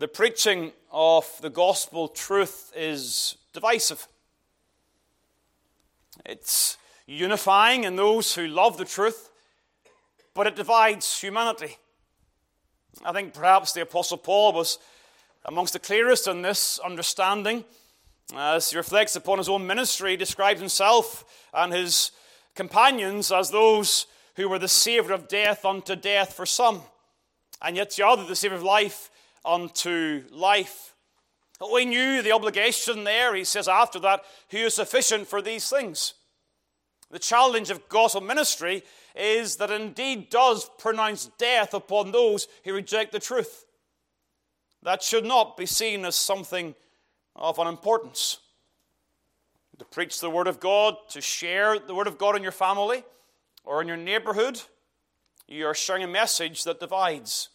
The preaching of the gospel truth is divisive. It's unifying in those who love the truth, but it divides humanity. I think perhaps the Apostle Paul was amongst the clearest in this understanding. As he reflects upon his own ministry, he describes himself and his companions as those who were the saviour of death unto death for some, and yet the other the saviour of life unto life. We knew the obligation there, he says after that, who is sufficient for these things. The challenge of gospel ministry is that indeed does pronounce death upon those who reject the truth. That should not be seen as something of unimportance. To preach the Word of God, to share the Word of God in your family or in your neighborhood, you are sharing a message that divides.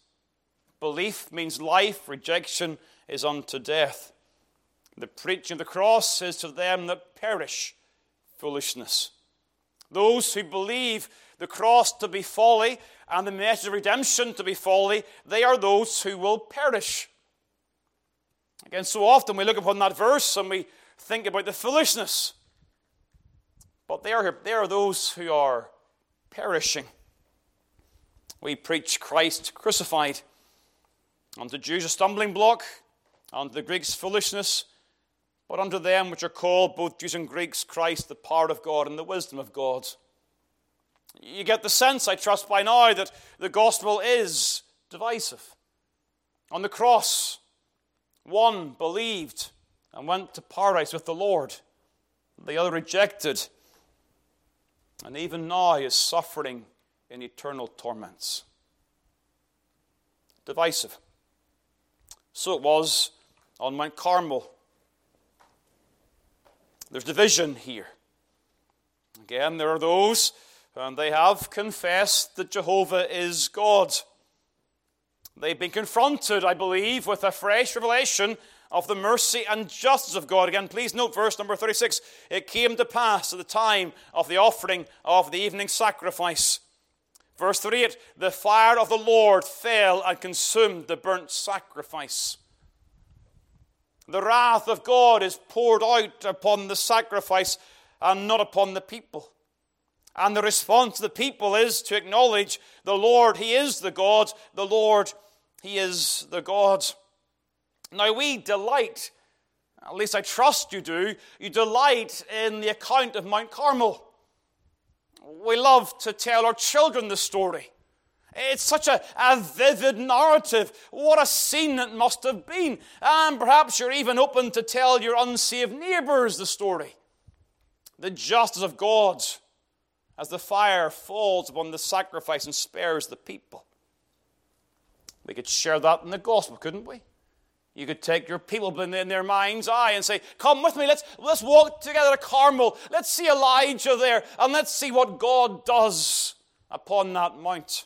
Belief means life, rejection is unto death. The preaching of the cross is to them that perish foolishness. Those who believe the cross to be folly and the message of redemption to be folly, they are those who will perish. Again, so often we look upon that verse and we think about the foolishness. But they are, they are those who are perishing. We preach Christ crucified. Unto Jews a stumbling block, unto the Greeks foolishness, but unto them which are called, both Jews and Greeks, Christ, the power of God and the wisdom of God. You get the sense, I trust by now, that the gospel is divisive. On the cross, one believed and went to paradise with the Lord, the other rejected, and even now is suffering in eternal torments. Divisive. So it was on Mount Carmel there's division here. Again, there are those, and they have confessed that Jehovah is God. They've been confronted, I believe, with a fresh revelation of the mercy and justice of God. Again, please note verse number 36. It came to pass at the time of the offering of the evening sacrifice. Verse 38 The fire of the Lord fell and consumed the burnt sacrifice. The wrath of God is poured out upon the sacrifice and not upon the people. And the response of the people is to acknowledge the Lord, He is the God, the Lord, He is the God. Now we delight, at least I trust you do, you delight in the account of Mount Carmel. We love to tell our children the story. It's such a, a vivid narrative. What a scene it must have been. And perhaps you're even open to tell your unsaved neighbors the story. The justice of God as the fire falls upon the sacrifice and spares the people. We could share that in the gospel, couldn't we? You could take your people in their mind's eye and say, Come with me, let's, let's walk together to Carmel. Let's see Elijah there, and let's see what God does upon that mount.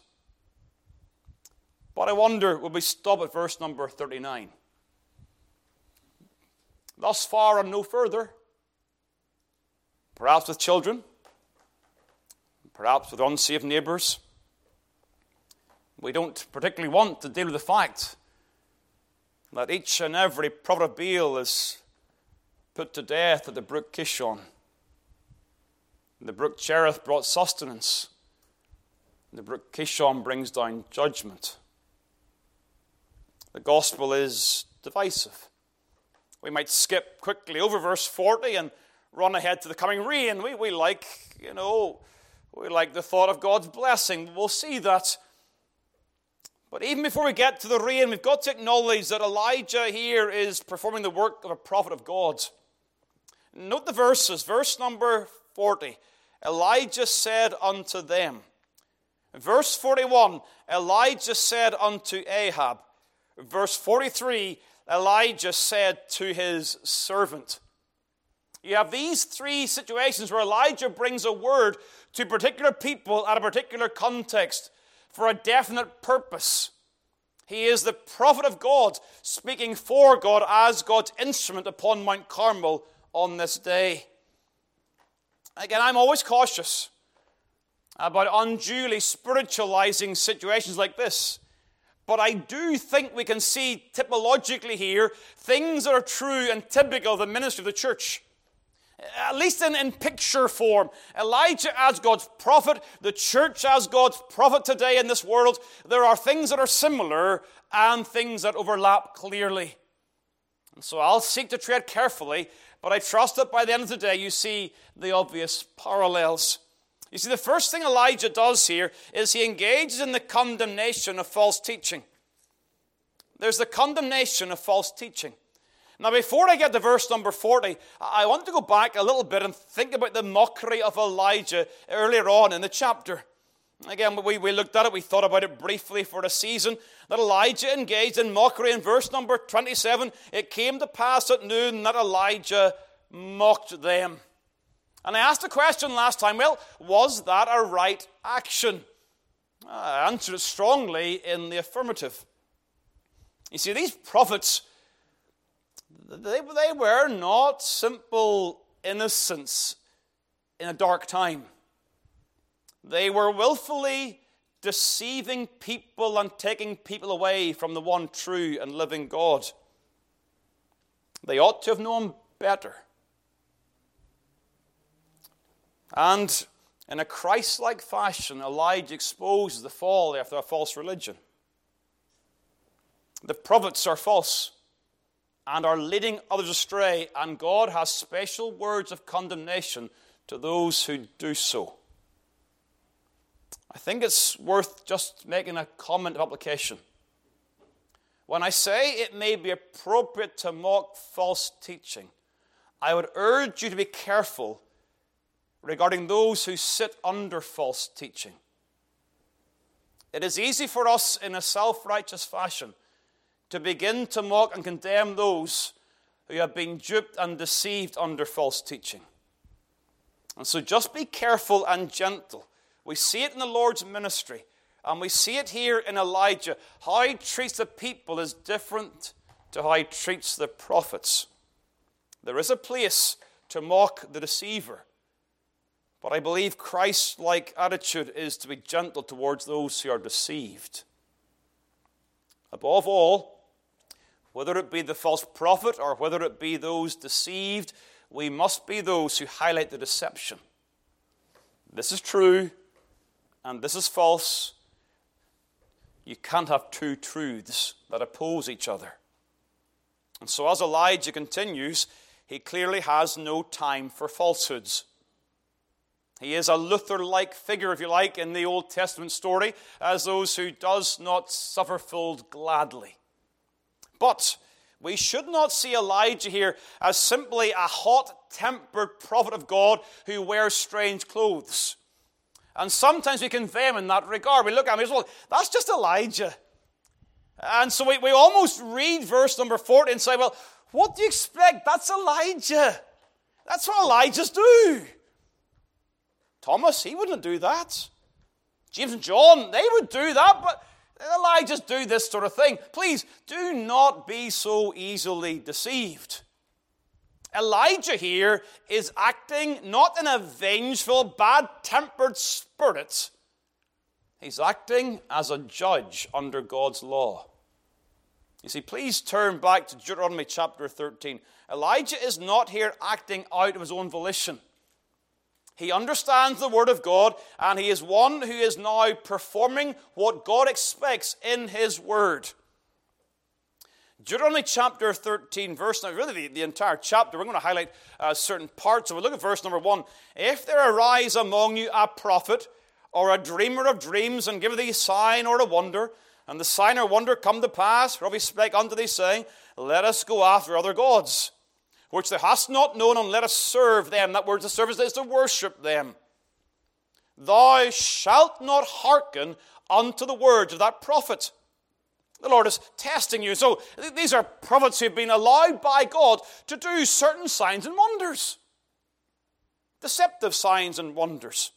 But I wonder, will we stop at verse number 39? Thus far and no further. Perhaps with children, perhaps with unsaved neighbours. We don't particularly want to deal with the fact that each and every prophet of Baal is put to death at the brook Kishon. The brook Cherith brought sustenance. The brook Kishon brings down judgment. The gospel is divisive. We might skip quickly over verse 40 and run ahead to the coming rain. We, we like, you know, we like the thought of God's blessing. We'll see that. But even before we get to the rain, we've got to acknowledge that Elijah here is performing the work of a prophet of God. Note the verses. Verse number 40. Elijah said unto them. Verse 41 Elijah said unto Ahab, Verse 43 Elijah said to his servant. You have these three situations where Elijah brings a word to particular people at a particular context for a definite purpose. He is the prophet of God, speaking for God as God's instrument upon Mount Carmel on this day. Again, I'm always cautious about unduly spiritualizing situations like this But I do think we can see typologically here things that are true and typical of the ministry of the church. At least in, in picture form. Elijah as God's prophet, the church as God's prophet today in this world. There are things that are similar and things that overlap clearly. And so I'll seek to tread carefully, but I trust that by the end of the day you see the obvious parallels. You see, the first thing Elijah does here is he engages in the condemnation of false teaching. There's the condemnation of false teaching. Now, before I get to verse number 40, I want to go back a little bit and think about the mockery of Elijah earlier on in the chapter. Again, we, we looked at it, we thought about it briefly for a season. That Elijah engaged in mockery in verse number 27. It came to pass at noon that Elijah mocked them. And I asked the question last time well, was that a right action? Ah, I answered it strongly in the affirmative. You see, these prophets, they, they were not simple innocents in a dark time. They were willfully deceiving people and taking people away from the one true and living God. They ought to have known better. And in a Christ like fashion, Elijah exposes the fall after a false religion. The prophets are false and are leading others astray, and God has special words of condemnation to those who do so. I think it's worth just making a comment of application. When I say it may be appropriate to mock false teaching, I would urge you to be careful regarding those who sit under false teaching. It is easy for us in a self righteous fashion to begin to mock and condemn those who have been duped and deceived under false teaching. And so just be careful and gentle. We see it in the Lord's ministry, and we see it here in Elijah. How he treats the people is different to how he treats the prophets. There is a place to mock the deceiver, but I believe Christ like attitude is to be gentle towards those who are deceived. Above all, whether it be the false prophet or whether it be those deceived, we must be those who highlight the deception. This is true and this is false. You can't have two truths that oppose each other. And so, as Elijah continues, he clearly has no time for falsehoods. He is a Luther like figure, if you like, in the Old Testament story, as those who does not suffer filled gladly. But we should not see Elijah here as simply a hot tempered prophet of God who wears strange clothes. And sometimes we him in that regard. We look at him as well, that's just Elijah. And so we, we almost read verse number 40 and say, well, what do you expect? That's Elijah. That's what Elijahs do. Thomas, he wouldn't do that. James and John, they would do that, but Elijah's do this sort of thing. Please do not be so easily deceived. Elijah here is acting not in a vengeful, bad tempered spirit. He's acting as a judge under God's law. You see, please turn back to Deuteronomy chapter 13. Elijah is not here acting out of his own volition. He understands the Word of God, and he is one who is now performing what God expects in His Word. Deuteronomy chapter 13, verse, now really the, the entire chapter, we're going to highlight uh, certain parts. So we look at verse number one. If there arise among you a prophet or a dreamer of dreams, and give thee a sign or a wonder, and the sign or wonder come to pass, whereof he spake unto thee, saying, Let us go after other gods which thou hast not known, and let us serve them. That word to serve is to worship them. Thou shalt not hearken unto the words of that prophet. The Lord is testing you. So these are prophets who've been allowed by God to do certain signs and wonders, deceptive signs and wonders.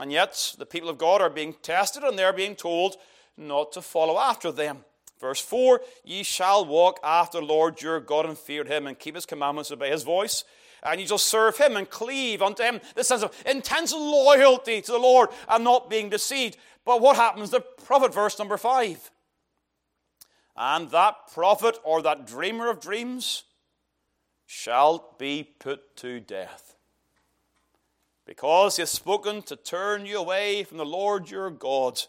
And yet the people of God are being tested and they're being told not to follow after them. Verse 4 Ye shall walk after Lord your God and fear him and keep his commandments, obey his voice. and you shall serve him and cleave unto him. This sense of intense loyalty to the Lord and not being deceived. But what happens? The prophet, verse number five. And that prophet or that dreamer of dreams shall be put to death. Because he has spoken to turn you away from the Lord your God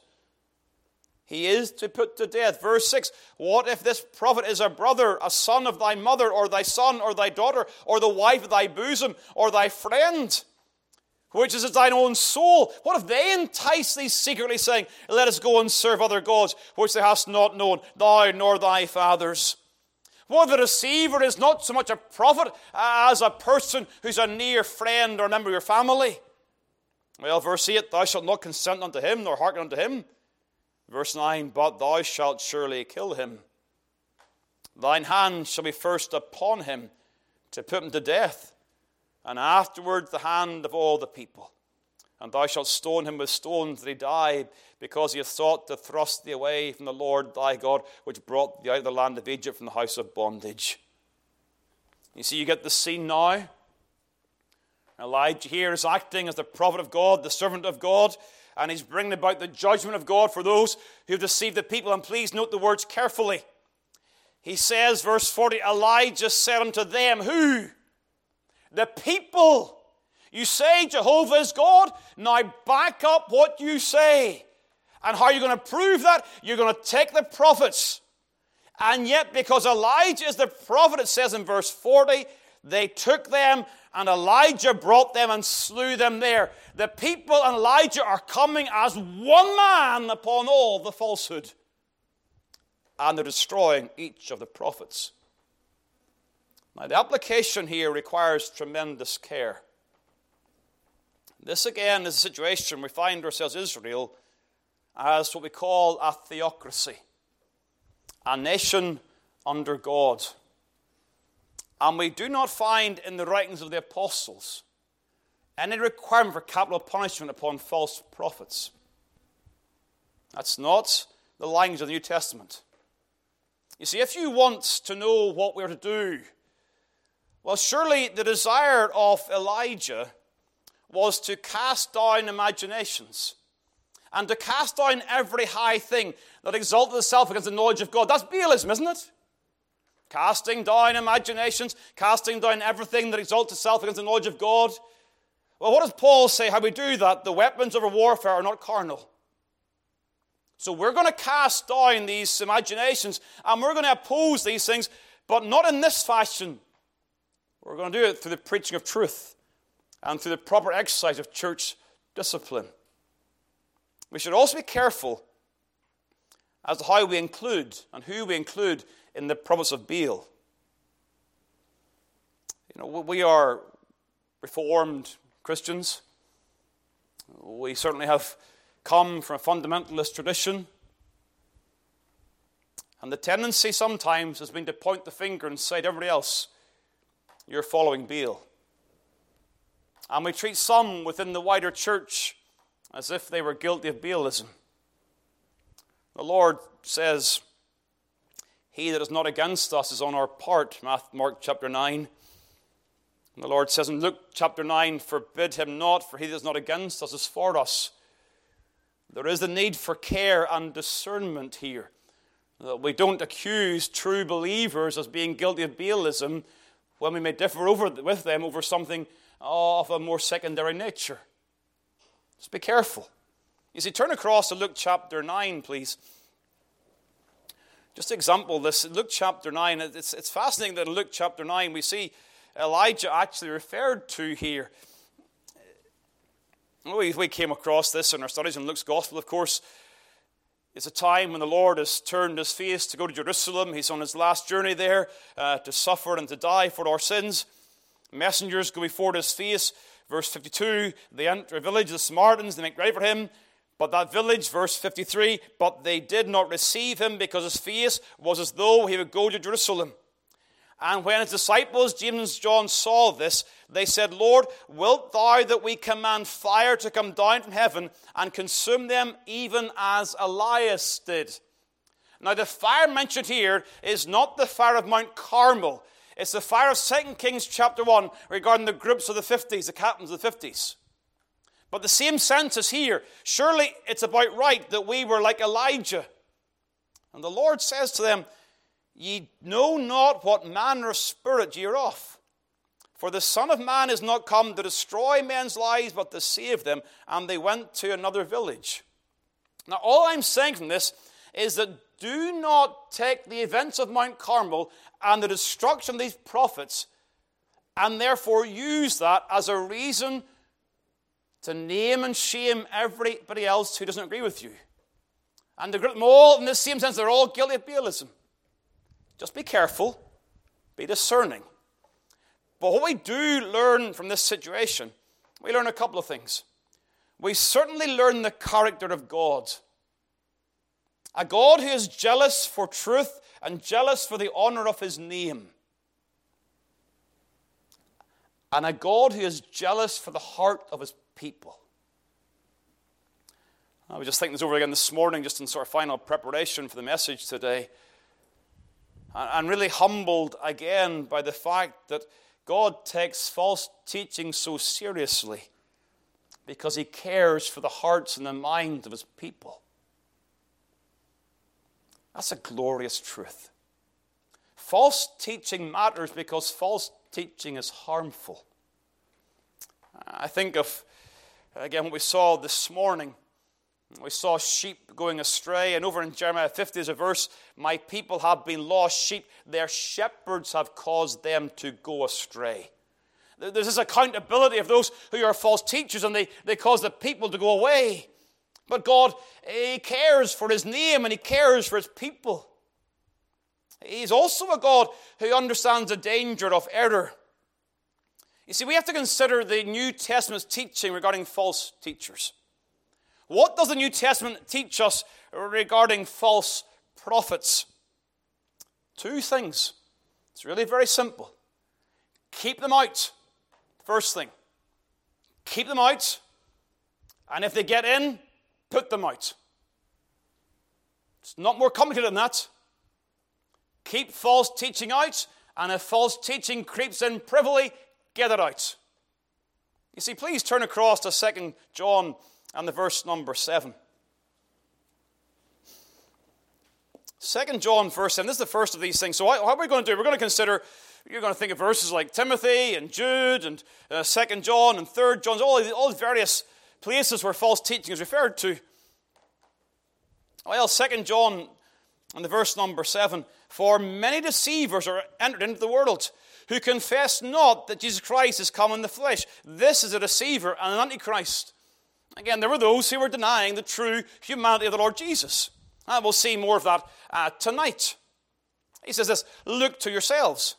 he is to put to death. Verse 6 What if this prophet is a brother, a son of thy mother, or thy son, or thy daughter, or the wife of thy bosom, or thy friend, which is thine own soul? What if they entice thee secretly, saying, Let us go and serve other gods, which thou hast not known, thou nor thy fathers? What if the deceiver is not so much a prophet uh, as a person who's a near friend or member of your family? Well, verse 8 Thou shalt not consent unto him, nor hearken unto him Verse 9 But thou shalt surely kill him. Thine hand shall be first upon him to put him to death, and afterward the hand of all the people. And thou shalt stone him with stones that he die, because he hath sought to thrust thee away from the Lord thy God, which brought thee out of the land of Egypt from the house of bondage. You see, you get the scene now. Elijah here is acting as the prophet of God, the servant of God and he's bringing about the judgment of God for those who have deceived the people. And please note the words carefully. He says, verse 40 Elijah said unto them, Who? The people. You say Jehovah is God. Now back up what you say. And how are you going to prove that? You're going to take the prophets. And yet, because Elijah is the prophet, it says in verse 40, they took them and Elijah brought them and slew them there. The people and Elijah are coming as one man upon all the falsehood. And they're destroying each of the prophets. Now, the application here requires tremendous care. This again is a situation we find ourselves, Israel, as what we call a theocracy, a nation under God. And we do not find in the writings of the apostles any requirement for capital punishment upon false prophets. That's not the language of the New Testament. You see, if you want to know what we're to do, well, surely the desire of Elijah was to cast down imaginations and to cast down every high thing that exalted itself against the knowledge of God. That's Baalism, isn't it? Casting down imaginations, casting down everything that exalts itself against the knowledge of God. Well, what does Paul say how we do that? The weapons of our warfare are not carnal. So we're going to cast down these imaginations and we're going to oppose these things, but not in this fashion. We're going to do it through the preaching of truth and through the proper exercise of church discipline. We should also be careful as to how we include and who we include in the promise of Baal. You know, we are Reformed Christians. We certainly have come from a fundamentalist tradition. And the tendency sometimes has been to point the finger and say to everybody else, You're following Baal. And we treat some within the wider church as if they were guilty of Baalism. The Lord says, he that is not against us is on our part. Mark chapter 9. And the Lord says in Luke chapter 9, Forbid him not, for he that is not against us is for us. There is a need for care and discernment here. That we don't accuse true believers as being guilty of Baalism when we may differ over, with them over something uh, of a more secondary nature. Just be careful. You see, turn across to Luke chapter 9, please. Just example this, Luke chapter 9, it's, it's fascinating that in Luke chapter 9 we see Elijah actually referred to here. We, we came across this in our studies in Luke's Gospel, of course. It's a time when the Lord has turned his face to go to Jerusalem. He's on his last journey there uh, to suffer and to die for our sins. Messengers go before his face. Verse 52 they enter a village of the Samaritans, they make ready for him. But that village, verse 53, but they did not receive him because his face was as though he would go to Jerusalem. And when his disciples, James and John, saw this, they said, Lord, wilt thou that we command fire to come down from heaven and consume them even as Elias did? Now, the fire mentioned here is not the fire of Mount Carmel. It's the fire of 2 Kings chapter 1 regarding the groups of the 50s, the captains of the 50s. But the same sense is here. Surely it's about right that we were like Elijah. And the Lord says to them, Ye know not what manner of spirit ye are of. For the Son of Man is not come to destroy men's lives, but to save them. And they went to another village. Now, all I'm saying from this is that do not take the events of Mount Carmel and the destruction of these prophets and therefore use that as a reason to name and shame everybody else who doesn't agree with you. And to group all in the same sense, they're all guilty of Baalism. Just be careful, be discerning. But what we do learn from this situation, we learn a couple of things. We certainly learn the character of God. A God who is jealous for truth and jealous for the honor of his name. And a God who is jealous for the heart of his people. I was just thinking this over again this morning, just in sort of final preparation for the message today. And really humbled again by the fact that God takes false teaching so seriously because he cares for the hearts and the minds of his people. That's a glorious truth. False teaching matters because false teaching is harmful. I think of, again, what we saw this morning. We saw sheep going astray, and over in Jeremiah 50 is a verse My people have been lost sheep, their shepherds have caused them to go astray. There's this accountability of those who are false teachers, and they, they cause the people to go away. But God, He cares for His name and He cares for His people. He's also a God who understands the danger of error. You see, we have to consider the New Testament's teaching regarding false teachers. What does the New Testament teach us regarding false prophets? Two things. It's really very simple. Keep them out. First thing. Keep them out. And if they get in, put them out. It's not more complicated than that. Keep false teaching out, and if false teaching creeps in privily, get it out. You see, please turn across to 2 John and the verse number 7. 2 John, verse 7. This is the first of these things. So, what are we going to do? We're going to consider, you're going to think of verses like Timothy and Jude and uh, 2 John and 3 John, all, these, all various places where false teaching is referred to. Well, 2 John and the verse number 7 For many deceivers are entered into the world who confess not that Jesus Christ is come in the flesh. This is a deceiver and an antichrist. Again, there were those who were denying the true humanity of the Lord Jesus. And we'll see more of that uh, tonight. He says this Look to yourselves,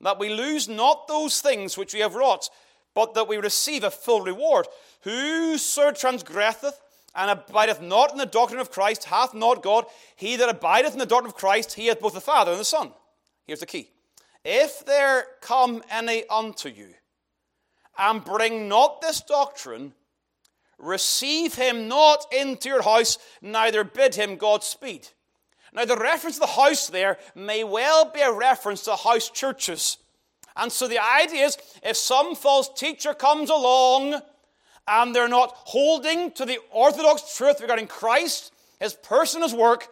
that we lose not those things which we have wrought, but that we receive a full reward. Whoso transgresseth and abideth not in the doctrine of Christ hath not God. He that abideth in the doctrine of Christ, he hath both the Father and the Son. Here's the key. If there come any unto you, and bring not this doctrine, receive him not into your house, neither bid him Godspeed. Now, the reference to the house there may well be a reference to house churches. And so the idea is if some false teacher comes along and they're not holding to the orthodox truth regarding Christ, his person, his work,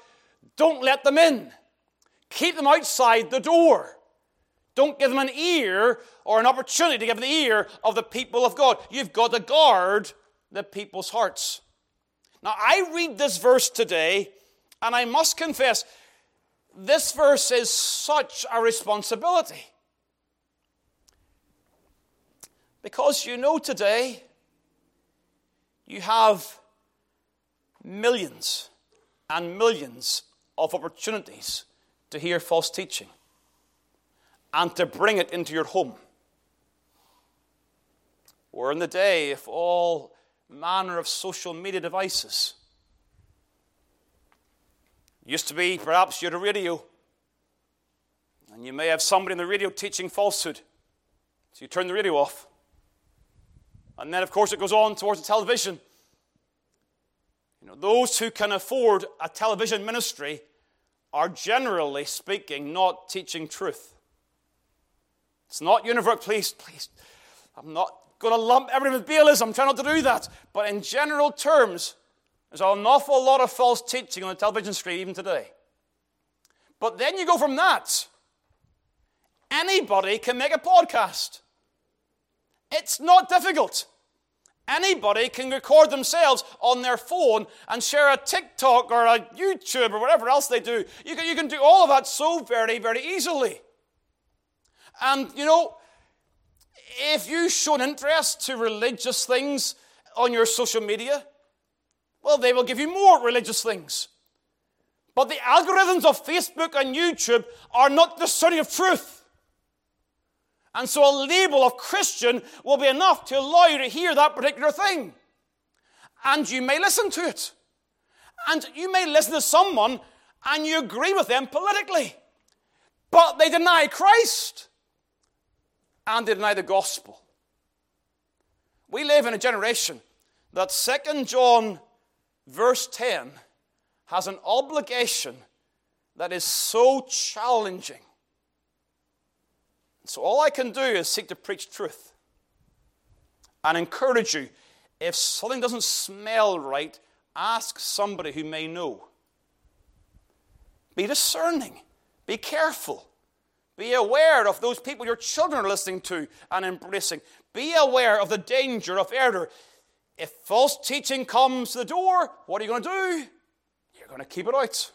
don't let them in. Keep them outside the door. Don't give them an ear or an opportunity to give the ear of the people of God. You've got to guard the people's hearts. Now, I read this verse today, and I must confess, this verse is such a responsibility. Because you know today, you have millions and millions of opportunities to hear false teaching and to bring it into your home. We're in the day if all manner of social media devices. Used to be perhaps you had a radio, and you may have somebody in the radio teaching falsehood. So you turn the radio off. And then, of course, it goes on towards the television. You know, those who can afford a television ministry are generally speaking not teaching truth. It's not universal. Please, please. I'm not going to lump everything with Baalism. I'm trying not to do that. But in general terms, there's an awful lot of false teaching on the television screen even today. But then you go from that. Anybody can make a podcast. It's not difficult. Anybody can record themselves on their phone and share a TikTok or a YouTube or whatever else they do. You can, you can do all of that so very, very easily. And, you know, if you show an interest to religious things on your social media, well, they will give you more religious things. But the algorithms of Facebook and YouTube are not discerning of truth. And so a label of Christian will be enough to allow you to hear that particular thing. And you may listen to it. And you may listen to someone and you agree with them politically. But they deny Christ. And they deny the gospel. We live in a generation that 2 John verse 10 has an obligation that is so challenging so all I can do is seek to preach truth and encourage you. If something doesn't smell right, ask somebody who may know. Be discerning. Be careful. Be aware of those people your children are listening to and embracing. Be aware of the danger of error. If false teaching comes to the door, what are you going to do? You're going to keep it out.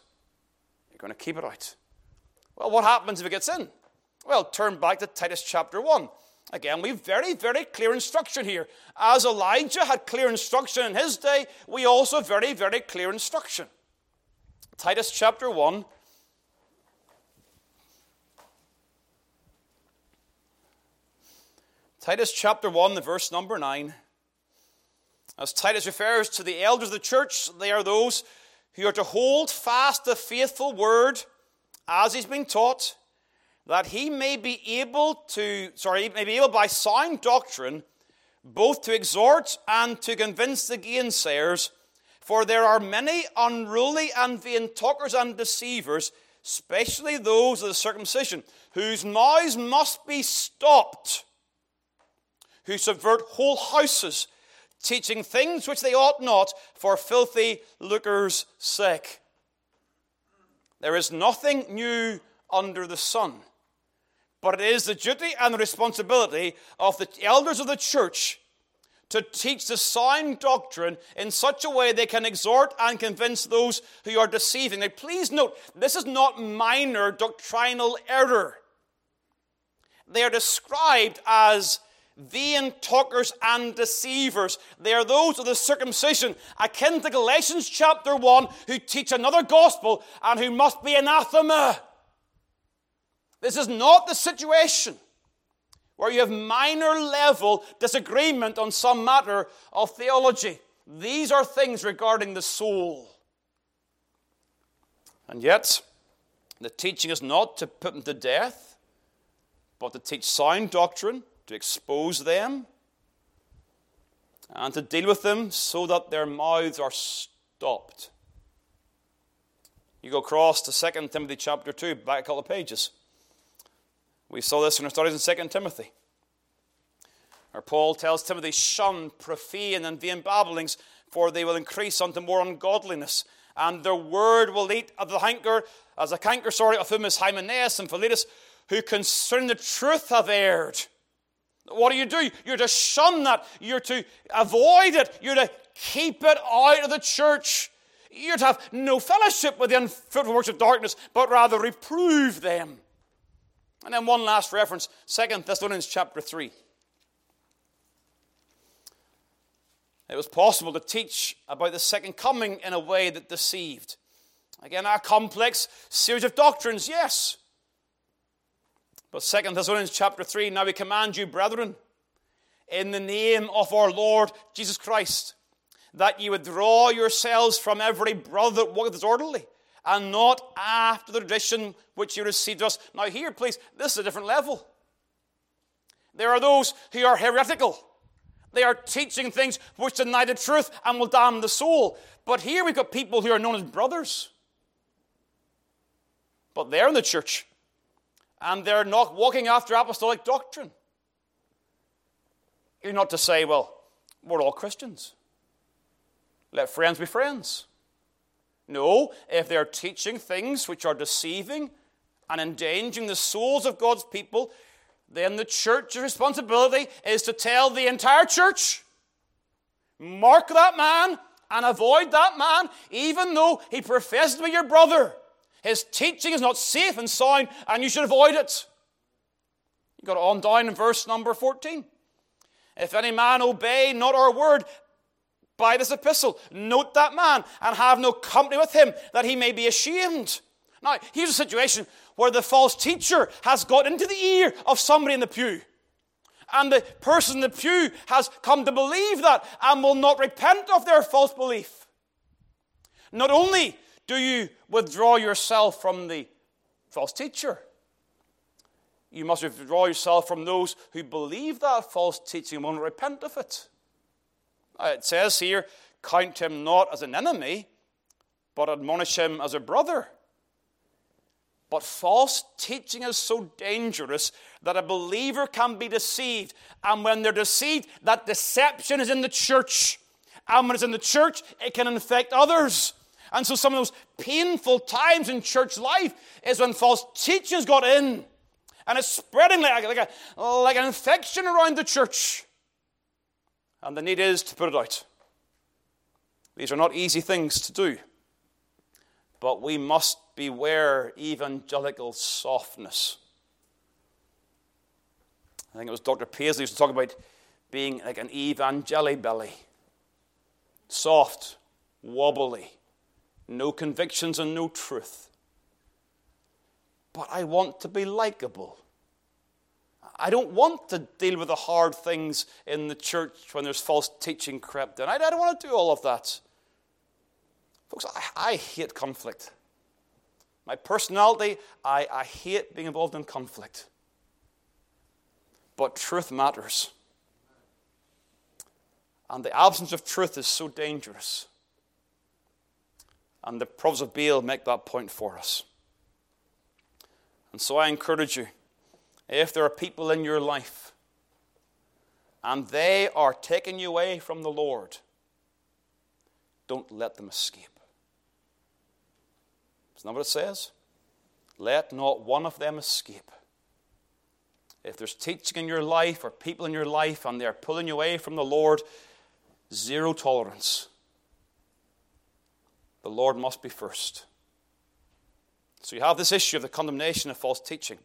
You're going to keep it out. Well, what happens if it gets in? Well, turn back to Titus chapter 1. Again, we've very, very clear instruction here. As Elijah had clear instruction in his day, we also have very, very clear instruction. Titus chapter 1. Titus chapter 1, the verse number 9. As Titus refers to the elders of the church, they are those who are to hold fast the faithful word as he's been taught that he may be able to, sorry, may be able by sound doctrine both to exhort and to convince the gainsayers, for there are many unruly and vain talkers and deceivers, especially those of the circumcision, whose mouths must be stopped, who subvert whole houses, teaching things which they ought not for filthy lucre's sake. There is nothing new under the sun. But it is the duty and the responsibility of the elders of the church to teach the sound doctrine in such a way they can exhort and convince those who are deceiving. Now, please note, this is not minor doctrinal error. They are described as vain talkers and deceivers. They are those of the circumcision, akin to Galatians chapter 1, who teach another gospel and who must be anathema. This is not the situation where you have minor level disagreement on some matter of theology. These are things regarding the soul. And yet, the teaching is not to put them to death, but to teach sound doctrine, to expose them, and to deal with them so that their mouths are stopped. You go across to 2 Timothy chapter 2, back a couple of pages. We saw this in our studies in 2 Timothy. Where Paul tells Timothy, shun profane and vain babblings, for they will increase unto more ungodliness. And their word will eat of the hanker, as a canker, sorry, of whom is Hymenaeus and Philetus, who concerning the truth have erred. What do you do? You're to shun that. You're to avoid it. You're to keep it out of the church. You're to have no fellowship with the unfruitful works of darkness, but rather reprove them. And then one last reference, Second Thessalonians chapter 3. It was possible to teach about the second coming in a way that deceived. Again, a complex series of doctrines, yes. But Second Thessalonians chapter 3, now we command you, brethren, in the name of our Lord Jesus Christ, that ye withdraw yourselves from every brother that walketh disorderly and not after the tradition which you received us. Now, here, please, this is a different level. There are those who are heretical. They are teaching things which deny the truth and will damn the soul. But here we've got people who are known as brothers. But they're in the church. And they're not walking after apostolic doctrine. You're not to say, well, we're all Christians. Let friends be friends. No, if they're teaching things which are deceiving and endangering the souls of God's people, then the church's responsibility is to tell the entire church mark that man and avoid that man, even though he professes to be your brother. His teaching is not safe and sound, and you should avoid it. You got it on down in verse number 14. If any man obey not our word by this epistle, note that man and have no company with him, that he may be ashamed. Now, here's a situation where the false teacher has got into the ear of somebody in the pew. And the person in the pew has come to believe that and will not repent of their false belief. Not only do you withdraw yourself from the false teacher, you must withdraw yourself from those who believe that false teaching and won't repent of it. Uh, it says here, count him not as an enemy, but admonish him as a brother. But false teaching is so dangerous that a believer can be deceived. And when they're deceived, that deception is in the church. And when it's in the church, it can infect others. And so some of those painful times in church life is when false teaching's got in. And it's spreading like, like, a, like an infection around the church. And the need is to put it out. These are not easy things to do. But we must beware evangelical softness. I think it was Dr. Paisley used to talk about being like an evangeli belly soft, wobbly, no convictions and no truth. But I want to be likable. I don't want to deal with the hard things in the church when there's false teaching crept in. I, don't want to do all of that. Folks, I, I hate conflict. My personality, I, I hate being involved in conflict. But truth matters. And the absence of truth is so dangerous. And the Proverbs of Baal make that point for us. And so I encourage you if there are people in your life and they are taking you away from the Lord, don't let them escape. Isn't that what it says? Let not one of them escape. If there's teaching in your life or people in your life and they're pulling you away from the Lord, zero tolerance. The Lord must be first. So you have this issue of the condemnation of false teaching.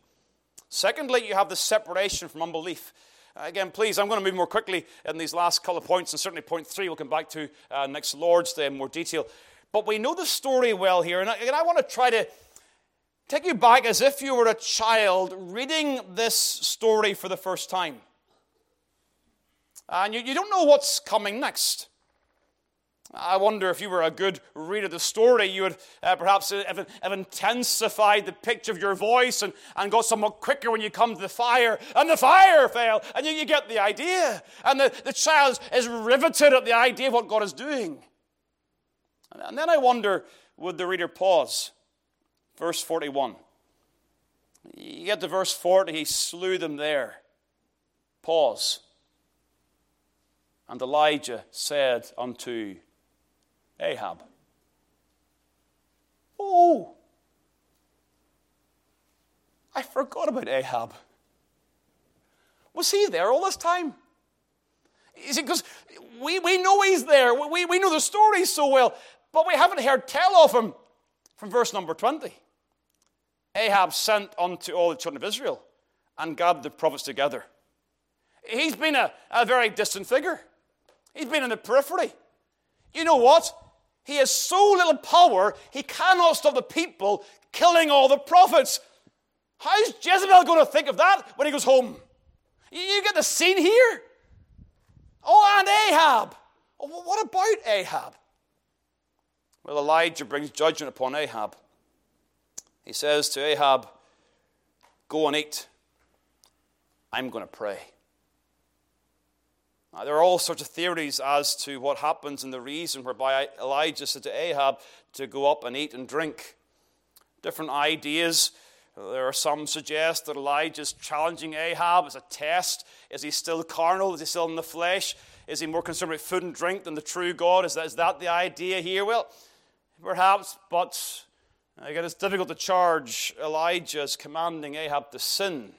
Secondly, you have the separation from unbelief. Again, please, I'm going to move more quickly in these last couple of points, and certainly point three we'll come back to uh, next Lord's Day in more detail. But we know the story well here, and I, and I want to try to take you back as if you were a child reading this story for the first time. And you, you don't know what's coming next. I wonder if you were a good reader of the story, you would uh, perhaps have, have, intensified the pitch of your voice and, and got somewhat quicker when you come to the fire, and the fire fell, and you, you get the idea. And the, the child is riveted at the idea of what God is doing. And then I wonder would the reader pause? Verse 41. You get to verse 40, he slew them there. Pause. And Elijah said unto Ahab, Oh, I forgot about Ahab. Was he there all this time? You see, because we, we know he's there. We, we know the story so well. But we haven't heard tell of him from verse number 20. Ahab sent unto all the children of Israel and gathered the prophets together. He's been a, a very distant figure. He's been in the periphery. You know what? He has so little power, he cannot stop the people killing all the prophets. How's Jezebel going to think of that when he goes home? You get the scene here. Oh, and Ahab. Oh, what about Ahab? Well, Elijah brings judgment upon Ahab. He says to Ahab, Go and eat. I'm going to pray. Now, there are all sorts of theories as to what happens and the reason whereby Elijah said to Ahab to go up and eat and drink. Different ideas. There are some suggest that Elijah is challenging Ahab as a test. Is he still carnal? Is he still in the flesh? Is he more concerned with food and drink than the true God? Is that, is that the idea here? Well, perhaps, but again, it's difficult to charge Elijah as commanding Ahab to sin.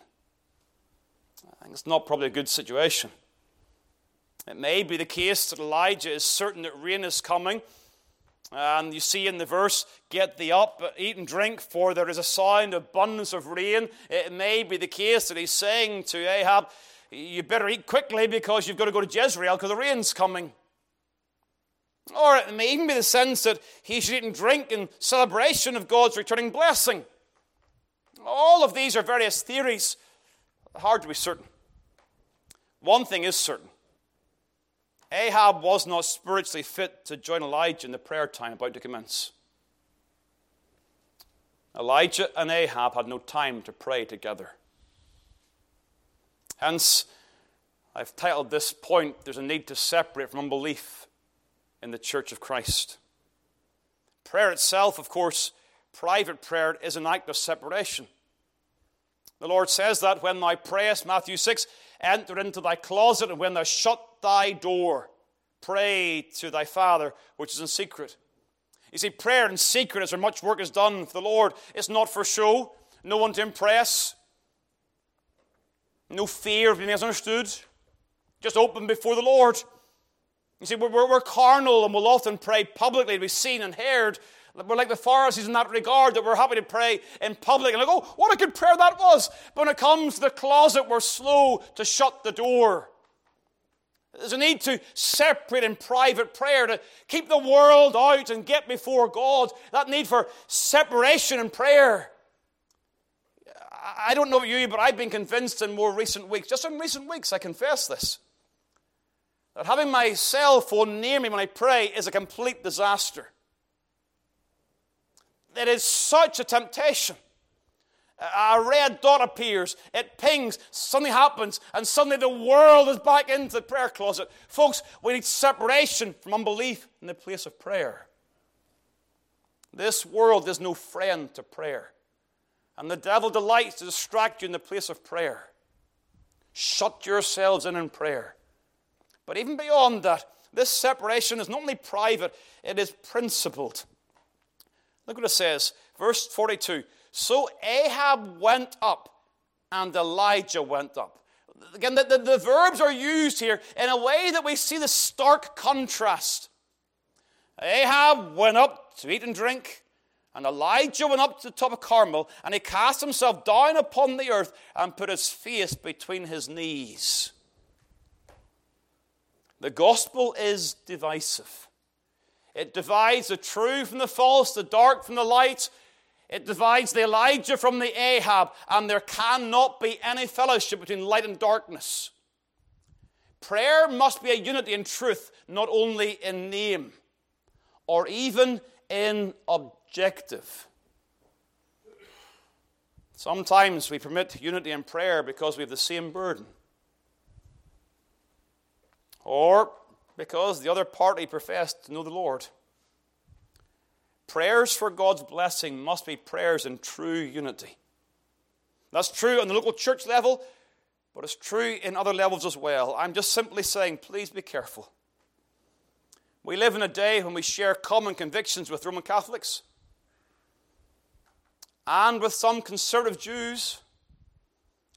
I think it's not probably a good situation. It may be the case that Elijah is certain that rain is coming. And you see in the verse, get thee up, eat and drink, for there is a sound abundance of rain. It may be the case that he's saying to Ahab, you better eat quickly because you've got to go to Jezreel because the rain's coming. Or it may even be the sense that he should eat and drink in celebration of God's returning blessing. All of these are various theories. Hard to be certain. One thing is certain Ahab was not spiritually fit to join Elijah in the prayer time about to commence. Elijah and Ahab had no time to pray together. Hence, I've titled this point, There's a Need to Separate from Unbelief in the Church of Christ. Prayer itself, of course, private prayer is an act of separation. The Lord says that when thou prayest, Matthew 6, enter into thy closet, and when thou shut thy door, pray to thy Father which is in secret. You see, prayer in secret as much work is done for the Lord. It's not for show, no one to impress, no fear of being misunderstood. Just open before the Lord. You see, we're, we're carnal and we'll often pray publicly to be seen and heard. We're like the Pharisees in that regard, that we're happy to pray in public. And like, oh, what a good prayer that was. But when it comes to the closet, we're slow to shut the door. There's a need to separate in private prayer to keep the world out and get before God. That need for separation in prayer. I don't know about you, but I've been convinced in more recent weeks, just in recent weeks, I confess this, that having my cell phone near me when I pray is a complete disaster. It is such a temptation. A red dot appears, it pings, something happens, and suddenly the world is back into the prayer closet. Folks, we need separation from unbelief in the place of prayer. This world is no friend to prayer, and the devil delights to distract you in the place of prayer. Shut yourselves in in prayer. But even beyond that, this separation is not only private, it is principled. Look what it says, verse 42. So Ahab went up, and Elijah went up. Again, the, the, the, verbs are used here in a way that we see the stark contrast. Ahab went up to eat and drink, and Elijah went up to the top of Carmel, and he cast himself down upon the earth and put his face between his knees. The gospel is divisive. It divides the true from the false, the dark from the light. It divides the Elijah from the Ahab, and there cannot be any fellowship between light and darkness. Prayer must be a unity in truth, not only in name or even in objective. Sometimes we permit unity in prayer because we have the same burden or because the other party professed to know the Lord. Prayers for God's blessing must be prayers in true unity. That's true on the local church level, but it's true in other levels as well. I'm just simply saying, please be careful. We live in a day when we share common convictions with Roman Catholics and with some conservative Jews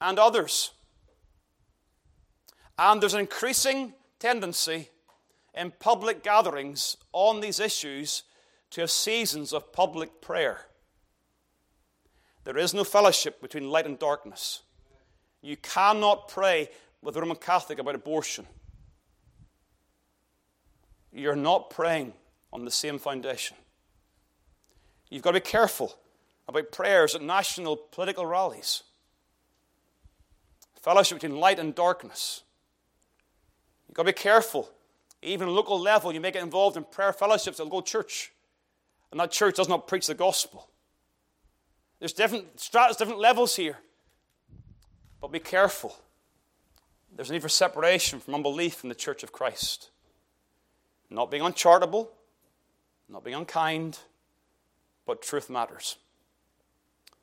and others. And there's an increasing tendency in public gatherings on these issues to have seasons of public prayer. There is no fellowship between light and darkness. You cannot pray with a Roman Catholic about abortion. You're not praying on the same foundation. You've got to be careful about prayers at national political rallies. Fellowship between light and darkness. You've got to be careful. Even local level, you may get involved in prayer fellowships at a local church, and that church does not preach the gospel. There's different stratas, different levels here. But be careful. There's a need for separation from unbelief in the church of Christ. Not being uncharitable, not being unkind, but truth matters.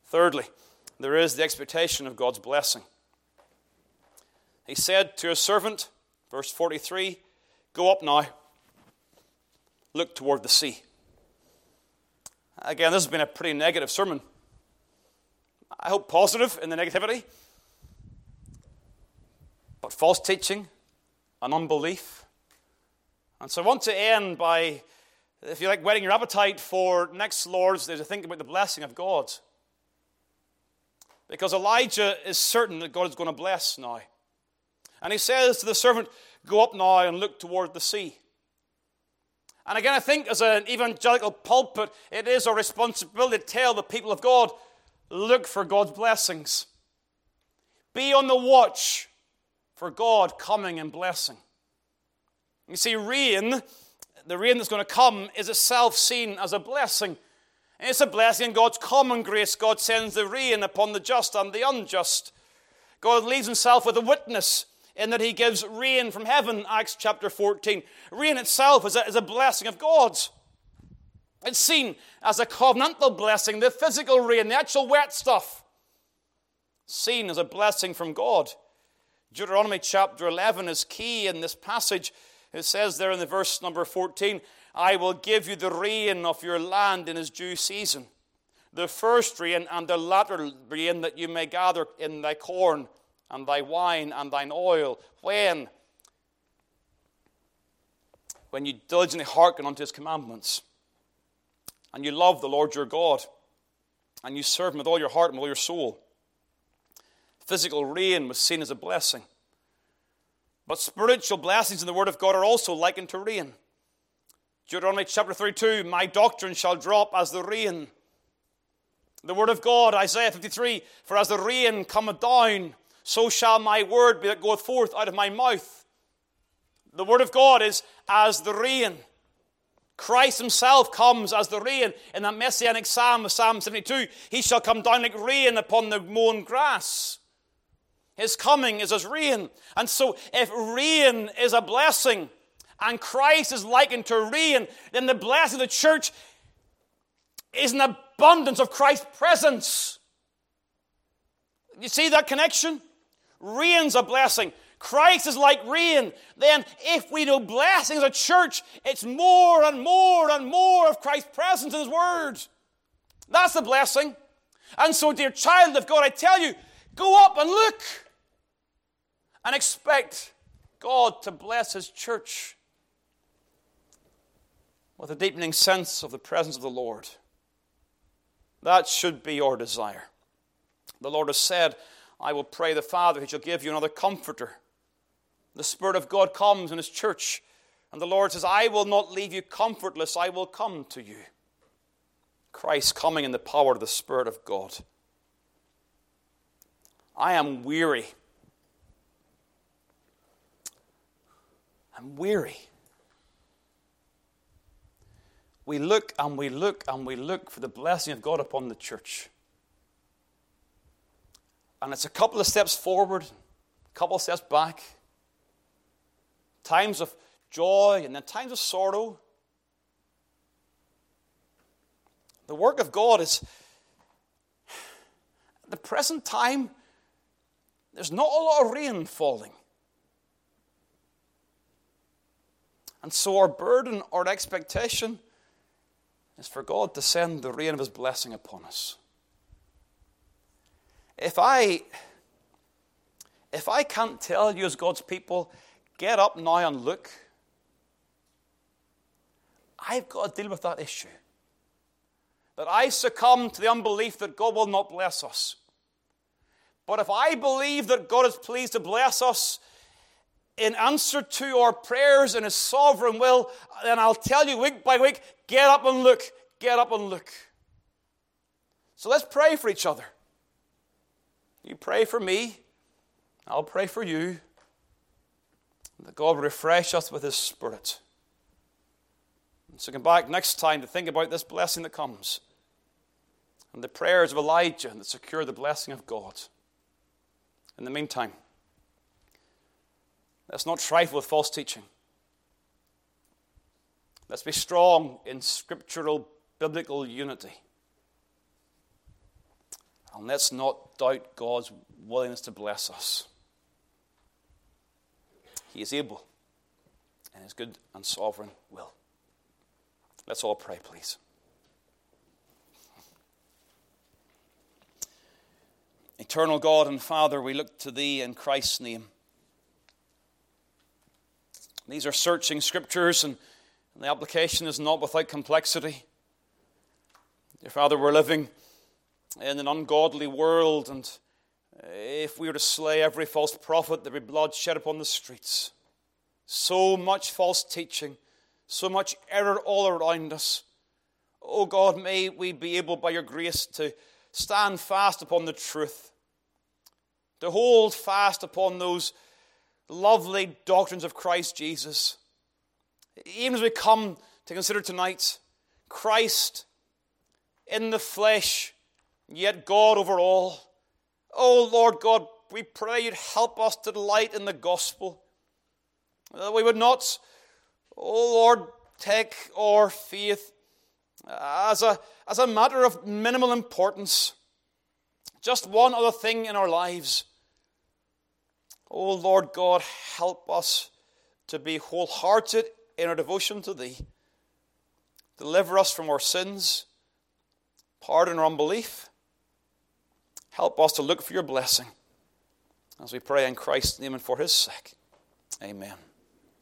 Thirdly, there is the expectation of God's blessing. He said to his servant, verse 43, Go up now, look toward the sea. Again, this has been a pretty negative sermon. I hope positive in the negativity. But false teaching and unbelief. And so I want to end by, if you like, whetting your appetite for next Lord's Day to think about the blessing of God. Because Elijah is certain that God is going to bless now. And he says to the servant, Go up now and look toward the sea. And again, I think as an evangelical pulpit, it is our responsibility to tell the people of God look for God's blessings. Be on the watch for God coming and blessing. You see, rain, the rain that's going to come, is itself seen as a blessing. it's a blessing in God's common grace. God sends the rain upon the just and the unjust. God leaves himself with a witness in that he gives rain from heaven, Acts chapter 14. Rain itself is a, is a blessing of God's. It's seen as a covenantal blessing, the physical rain, the actual wet stuff, seen as a blessing from God. Deuteronomy chapter 11 is key in this passage. It says there in the verse number 14, I will give you the rain of your land in its due season, the first rain and the latter rain that you may gather in thy corn and thy wine and thine oil. When? When you diligently hearken unto his commandments, and you love the Lord your God, and you serve him with all your heart and all your soul. Physical rain was seen as a blessing. But spiritual blessings in the Word of God are also likened to rain. Deuteronomy chapter 32 My doctrine shall drop as the rain. The Word of God, Isaiah 53 For as the rain cometh down so shall my word be that goeth forth out of my mouth. The word of God is as the rain. Christ himself comes as the rain in that messianic psalm of Psalm 72. He shall come down like rain upon the mown grass. His coming is as rain. And so, if rain is a blessing and Christ is likened to rain, then the blessing of the church is an abundance of Christ's presence. You see that connection? Rain's a blessing. Christ is like rain. Then, if we know blessings as a church, it's more and more and more of Christ's presence in His Word. That's the blessing. And so, dear child of God, I tell you, go up and look and expect God to bless His church with a deepening sense of the presence of the Lord. That should be your desire. The Lord has said, I will pray the Father, he shall give you another comforter. The Spirit of God comes in his church, and the Lord says, I will not leave you comfortless, I will come to you. Christ coming in the power of the Spirit of God. I am weary. I'm weary. We look and we look and we look for the blessing of God upon the church. And it's a couple of steps forward, a couple of steps back. Times of joy and then times of sorrow. The work of God is, at the present time, there's not a lot of rain falling. And so our burden, our expectation is for God to send the rain of His blessing upon us if I if I can't tell you as God's people, get up now and look, I've got to deal with that issue. That I succumb to the unbelief that God will not bless us. But if I believe that God is pleased to bless us in answer to our prayers and His sovereign will, then I'll tell you week by week get up and look, get up and look. So let's pray for each other. You pray for me, I'll pray for you. That God refresh us with His Spirit. So come back next time to think about this blessing that comes and the prayers of Elijah that secure the blessing of God. In the meantime, let's not trifle with false teaching. Let's be strong in scriptural biblical unity. And let's not doubt God's willingness to bless us. He is able in His good and sovereign will. Let's all pray, please. Eternal God and Father, we look to Thee in Christ's name. These are searching scriptures, and the application is not without complexity. Dear Father, we're living in an ungodly world, and eh, if we were to slay every false prophet, there'd be blood shed upon the streets. So much false teaching, so much error all around us. Oh God, may we be able, by your grace, to stand fast upon the truth, to hold fast upon those lovely doctrines of Christ Jesus. Even as we come to consider tonight, Christ in the flesh, yet God over all. Oh Lord God, we pray you'd help us to delight in the gospel. That we would not, oh Lord, take our faith as a, as a matter of minimal importance. Just one other thing in our lives. Oh Lord God, help us to be wholehearted in our devotion to Thee. Deliver us from our sins, pardon our unbelief. Help us to look for your blessing as we pray in Christ's name and for His sake. Amen.